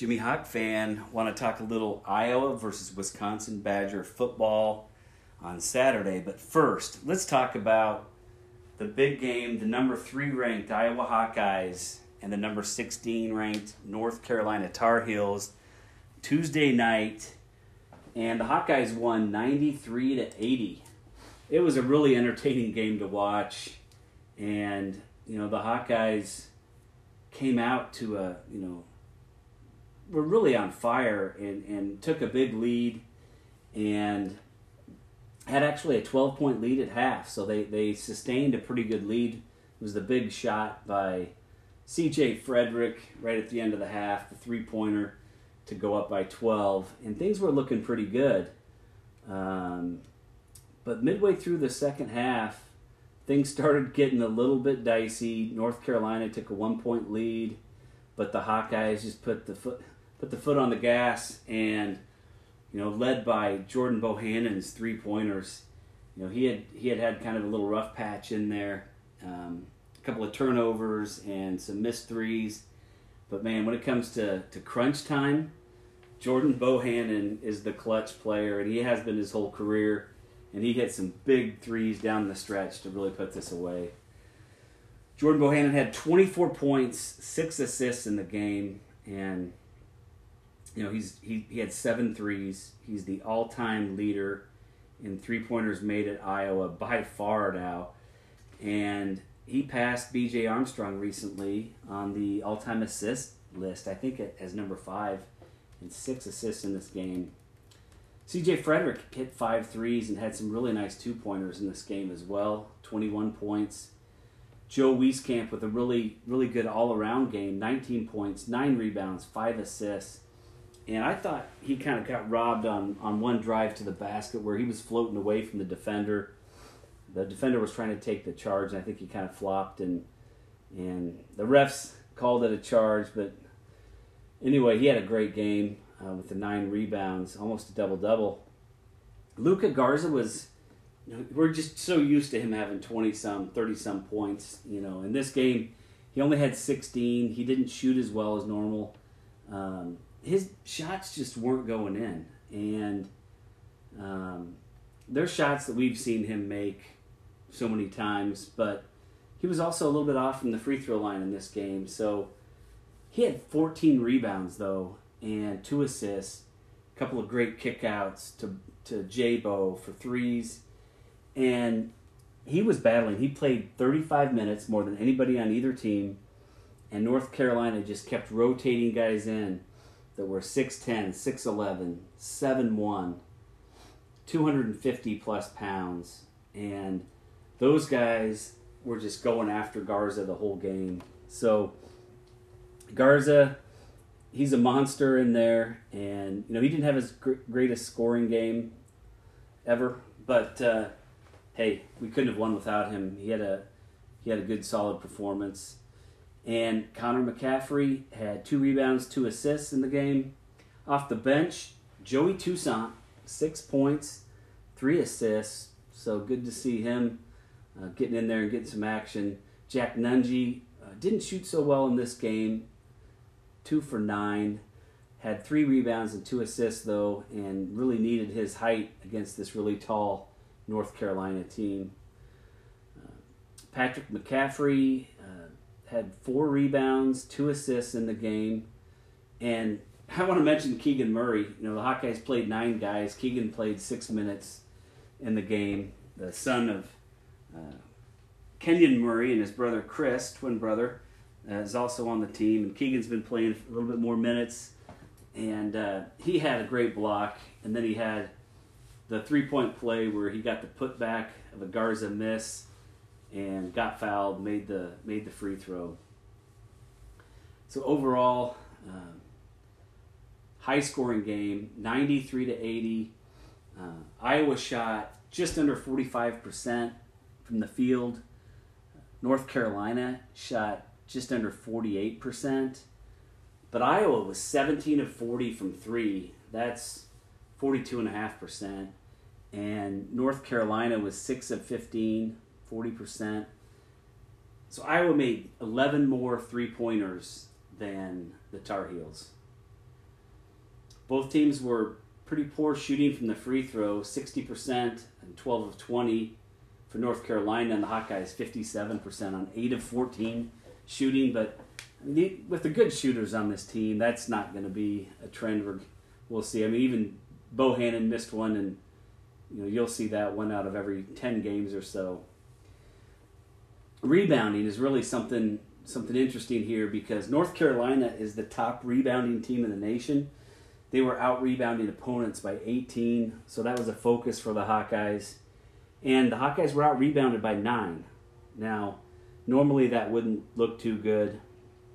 Jimmy Hawk fan. Want to talk a little Iowa versus Wisconsin Badger football on Saturday. But first, let's talk about the big game, the number three ranked Iowa Hawkeyes and the number 16 ranked North Carolina Tar Heels Tuesday night. And the Hawkeyes won 93 to 80. It was a really entertaining game to watch. And, you know, the Hawkeyes came out to a, you know, were really on fire and, and took a big lead and had actually a 12 point lead at half. So they, they sustained a pretty good lead. It was the big shot by CJ Frederick right at the end of the half, the three pointer to go up by 12. And things were looking pretty good. Um, but midway through the second half, things started getting a little bit dicey. North Carolina took a one point lead, but the Hawkeyes just put the foot put the foot on the gas and you know led by Jordan Bohannon's three pointers. You know he had he had had kind of a little rough patch in there, um, a couple of turnovers and some missed threes. But man, when it comes to, to crunch time, Jordan Bohannon is the clutch player, and he has been his whole career. And he hit some big threes down the stretch to really put this away. Jordan Bohannon had 24 points, six assists in the game, and you know he's he, he had seven threes. He's the all-time leader in three-pointers made at Iowa by far now, and he passed B.J. Armstrong recently on the all-time assist list. I think as number five, and six assists in this game. C.J. Frederick hit five threes and had some really nice two-pointers in this game as well. 21 points. Joe Wieskamp with a really, really good all-around game. 19 points, nine rebounds, five assists and I thought he kind of got robbed on, on one drive to the basket where he was floating away from the defender. The defender was trying to take the charge, and I think he kind of flopped, and and the refs called it a charge. But anyway, he had a great game uh, with the nine rebounds, almost a double double. Luka Garza was, we're just so used to him having twenty some, thirty some points. You know, in this game, he only had sixteen. He didn't shoot as well as normal. Um, his shots just weren't going in, and um, there's shots that we've seen him make so many times, but he was also a little bit off from the free throw line in this game. So he had 14 rebounds though, and two assists, a couple of great kickouts to to Jabo for threes, and he was battling. He played 35 minutes more than anybody on either team, and North Carolina just kept rotating guys in that were 6'10, 6'11, 7'1, 250 plus pounds. And those guys were just going after Garza the whole game. So Garza, he's a monster in there. And, you know, he didn't have his gr- greatest scoring game ever. But, uh, hey, we couldn't have won without him. He had a he had a good solid performance. And Connor McCaffery had two rebounds, two assists in the game. Off the bench, Joey Toussaint, six points, three assists. So good to see him uh, getting in there and getting some action. Jack Nunge uh, didn't shoot so well in this game, two for nine. Had three rebounds and two assists, though, and really needed his height against this really tall North Carolina team. Uh, Patrick McCaffery had four rebounds, two assists in the game. And I want to mention Keegan Murray. You know, the Hawkeyes played nine guys. Keegan played six minutes in the game. The son of uh, Kenyon Murray and his brother Kris, twin brother, uh, is also on the team. And Keegan's been playing a little bit more minutes. And uh, he had a great block. And then he had the three point play where he got the putback of a Garza miss and got fouled, made the made the free throw. So overall, um, high scoring game, 93 to 80. Uh, Iowa shot just under 45% from the field. North Carolina shot just under 48%. But Iowa was 17 of 40 from three. That's 42.5%. And North Carolina was 6 of 15, 40%. So Iowa made 11 more three pointers than the Tar Heels. both teams were pretty poor shooting from the free throw, 60% and 12 of 20 for North Carolina, and the Hawkeyes 57% on 8 of 14 shooting. But with the good shooters on this team, that's not going to be a trend we're, we'll see. I mean, even Bohannon missed one, and you know you'll see that one out of every 10 games or so. Rebounding is really something something interesting here because North Carolina is the top rebounding team in the nation. They were out rebounding opponents by 18, so that was a focus for the Hawkeyes. And the Hawkeyes were out rebounded by nine. Now, normally that wouldn't look too good,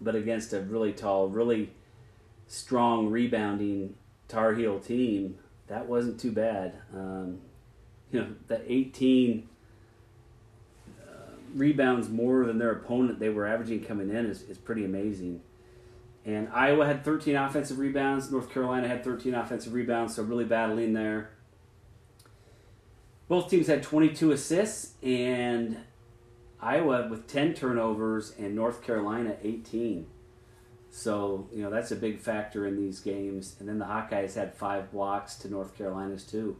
but against a really tall, really strong rebounding Tar Heel team, that wasn't too bad. Um, you know, the 18 uh, rebounds more than their opponent they were averaging coming in is, is pretty amazing. And Iowa had 13 offensive rebounds. North Carolina had 13 offensive rebounds, so really battling there. Both teams had 22 assists, and Iowa with 10 turnovers, and North Carolina 18. So, you know, that's a big factor in these games. And then the Hawkeyes had five blocks to North Carolina's two,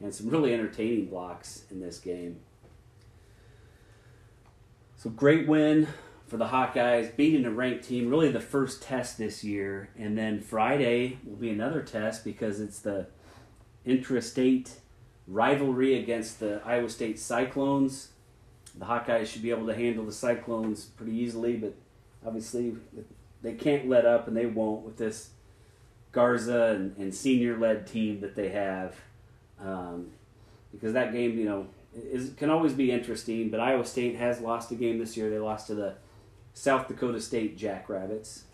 and some really entertaining blocks in this game. So, great win for the Hawkeyes, beating a ranked team, really the first test this year. And then Friday will be another test because it's the intrastate rivalry against the Iowa State Cyclones. The Hawkeyes should be able to handle the Cyclones pretty easily, but obviously they can't let up, and they won't with this Garza and, and senior led team that they have. Um, because that game, you know, is, can always be interesting, but Iowa State has lost a game this year. They lost to the South Dakota State Jackrabbits.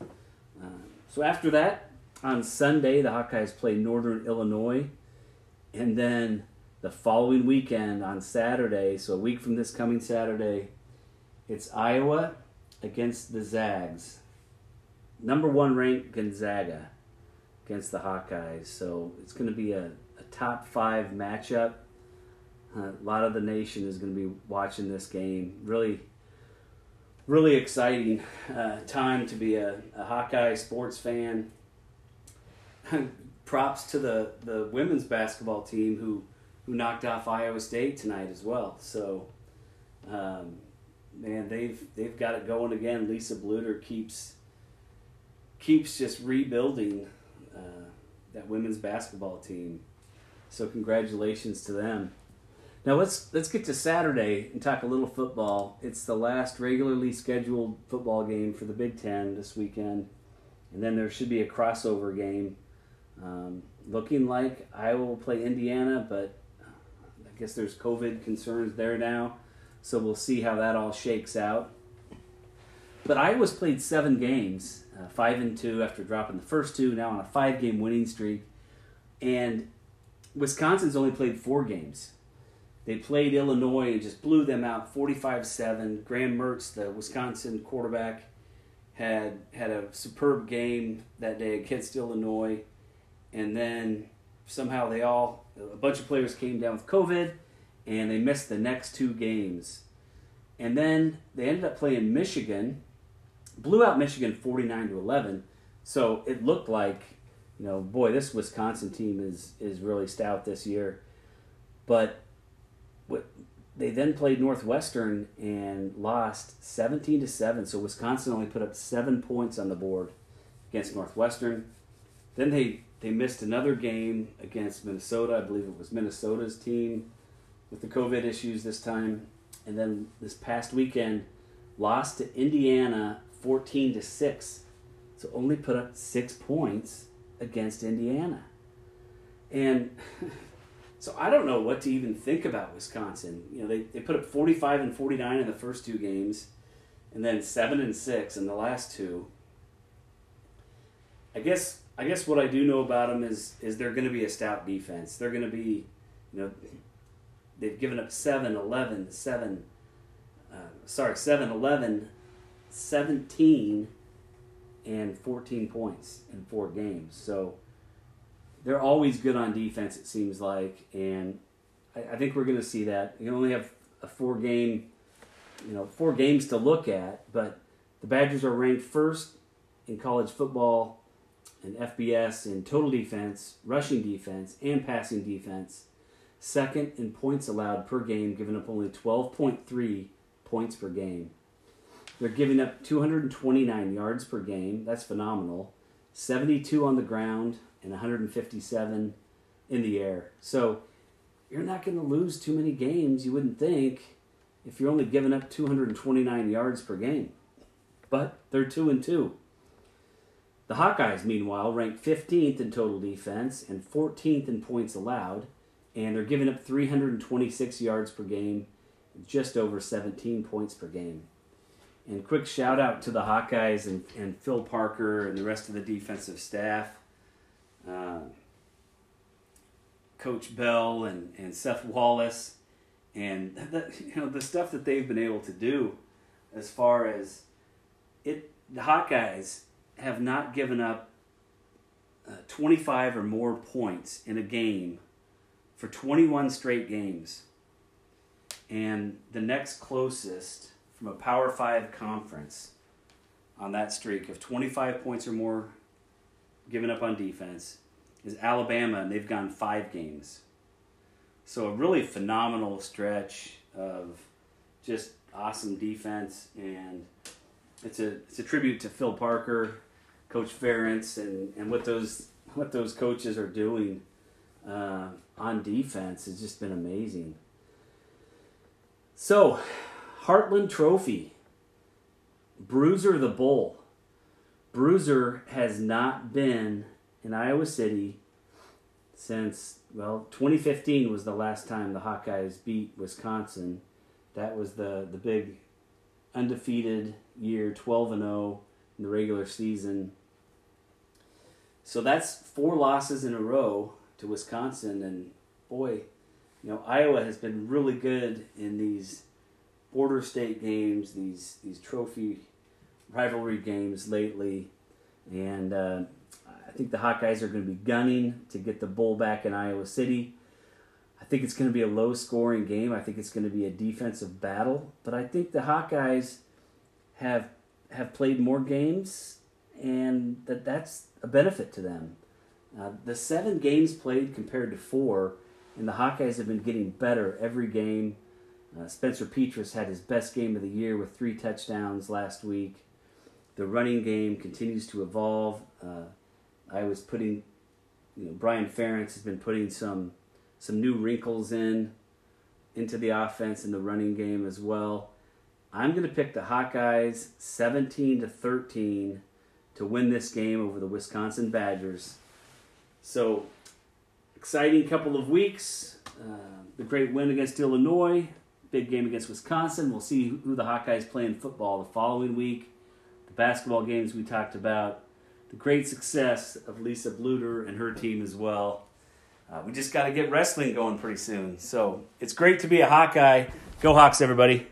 Uh, so after that, on Sunday, the Hawkeyes play Northern Illinois. And then the following weekend on Saturday, so a week from this coming Saturday, it's Iowa against the Zags. Number one ranked Gonzaga against the Hawkeyes. So it's going to be a, a top five matchup. Uh, a lot of the nation is going to be watching this game. Really really exciting uh, time to be a, a Hawkeye sports fan. Props to the, the women's basketball team who who knocked off Iowa State tonight as well. So, um, man, they've they've got it going again. Lisa Bluder keeps keeps just rebuilding uh, that women's basketball team. So, congratulations to them. Now let's let's get to Saturday and talk a little football. It's the last regularly scheduled football game for the Big Ten this weekend, and then there should be a crossover game. Um, looking like Iowa will play Indiana, but I guess there's COVID concerns there now, so we'll see how that all shakes out. But Iowa's played seven games, uh, five and two after dropping the first two, now on a five-game winning streak, and Wisconsin's only played four games. They played Illinois and just blew them out 45 7. Graham Mertz, the Wisconsin quarterback, had had a superb game that day against Illinois. And then somehow they all, a bunch of players came down with COVID and they missed the next two games. And then they ended up playing Michigan, blew out Michigan 49 to 11. So it looked like, you know, boy, this Wisconsin team is is really stout this year. But they then played Northwestern and lost 17 to 7. So Wisconsin only put up 7 points on the board against Northwestern. Then they they missed another game against Minnesota. I believe it was Minnesota's team with the COVID issues this time. And then this past weekend lost to Indiana 14 to 6. So only put up 6 points against Indiana. And So I don't know what to even think about Wisconsin. You know, they, they put up 45 and 49 in the first two games, and then 7 and 6 in the last two. I guess I guess what I do know about them is is they're going to be a stout defense. They're going to be, you know, they've given up 7, 11, 7, uh, sorry, 7, 11, 17, and 14 points in four games. So they're always good on defense. It seems like, and I, I think we're going to see that. You only have a four game, you know, four games to look at, but the Badgers are ranked first in college football and FBS in total defense, rushing defense, and passing defense. Second in points allowed per game, giving up only 12.3 points per game. They're giving up 229 yards per game. That's phenomenal. 72 on the ground and 157 in the air. So you're not going to lose too many games, you wouldn't think, if you're only giving up 229 yards per game. But they're 2 and 2. The Hawkeyes, meanwhile, rank 15th in total defense and 14th in points allowed, and they're giving up 326 yards per game, just over 17 points per game. And quick shout out to the Hawkeyes and, and Phil Parker and the rest of the defensive staff. Uh, Coach Bell and, and Seth Wallace and the, you know the stuff that they've been able to do as far as it the Hawkeyes have not given up uh, 25 or more points in a game for 21 straight games. And the next closest from a Power 5 conference on that streak of 25 points or more given up on defense is Alabama, and they've gone five games. So a really phenomenal stretch of just awesome defense, and it's a it's a tribute to Phil Parker, Coach Ferentz, and, and what those what those coaches are doing uh, on defense has just been amazing. So, Heartland Trophy, Bruiser the Bull. Bruiser has not been in Iowa City since, well, 2015 was the last time the Hawkeyes beat Wisconsin. That was the, the big undefeated year, 12 and 0 in the regular season. So that's four losses in a row to Wisconsin, and boy, you know Iowa has been really good in these border state games, these these trophy rivalry games lately, and uh, I think the Hawkeyes are going to be gunning to get the bull back in Iowa City. I think it's going to be a low scoring game. I think it's going to be a defensive battle, but I think the Hawkeyes have have played more games, and that that's a benefit to them. Uh, the seven games played compared to four, and the Hawkeyes have been getting better every game. Uh, Spencer Petras had his best game of the year with three touchdowns last week. The running game continues to evolve. Uh, I was putting, you know, Brian Ferentz has been putting some some new wrinkles in into the offense and the running game as well. I'm going to pick the Hawkeyes 17 to 13 to win this game over the Wisconsin Badgers. So, exciting couple of weeks. Uh, the great win against Illinois, big game against Wisconsin. We'll see who the Hawkeyes play in football the following week. Basketball games we talked about the great success of Lisa Bluder and her team as well. Uh, we just got to get wrestling going pretty soon. So it's great to be a Hawkeye. Go Hawks, everybody.